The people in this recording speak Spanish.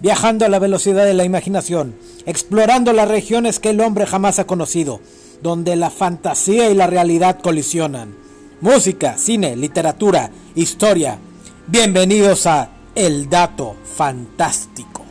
viajando a la velocidad de la imaginación, explorando las regiones que el hombre jamás ha conocido, donde la fantasía y la realidad colisionan. Música, cine, literatura, historia. Bienvenidos a El Dato Fantástico.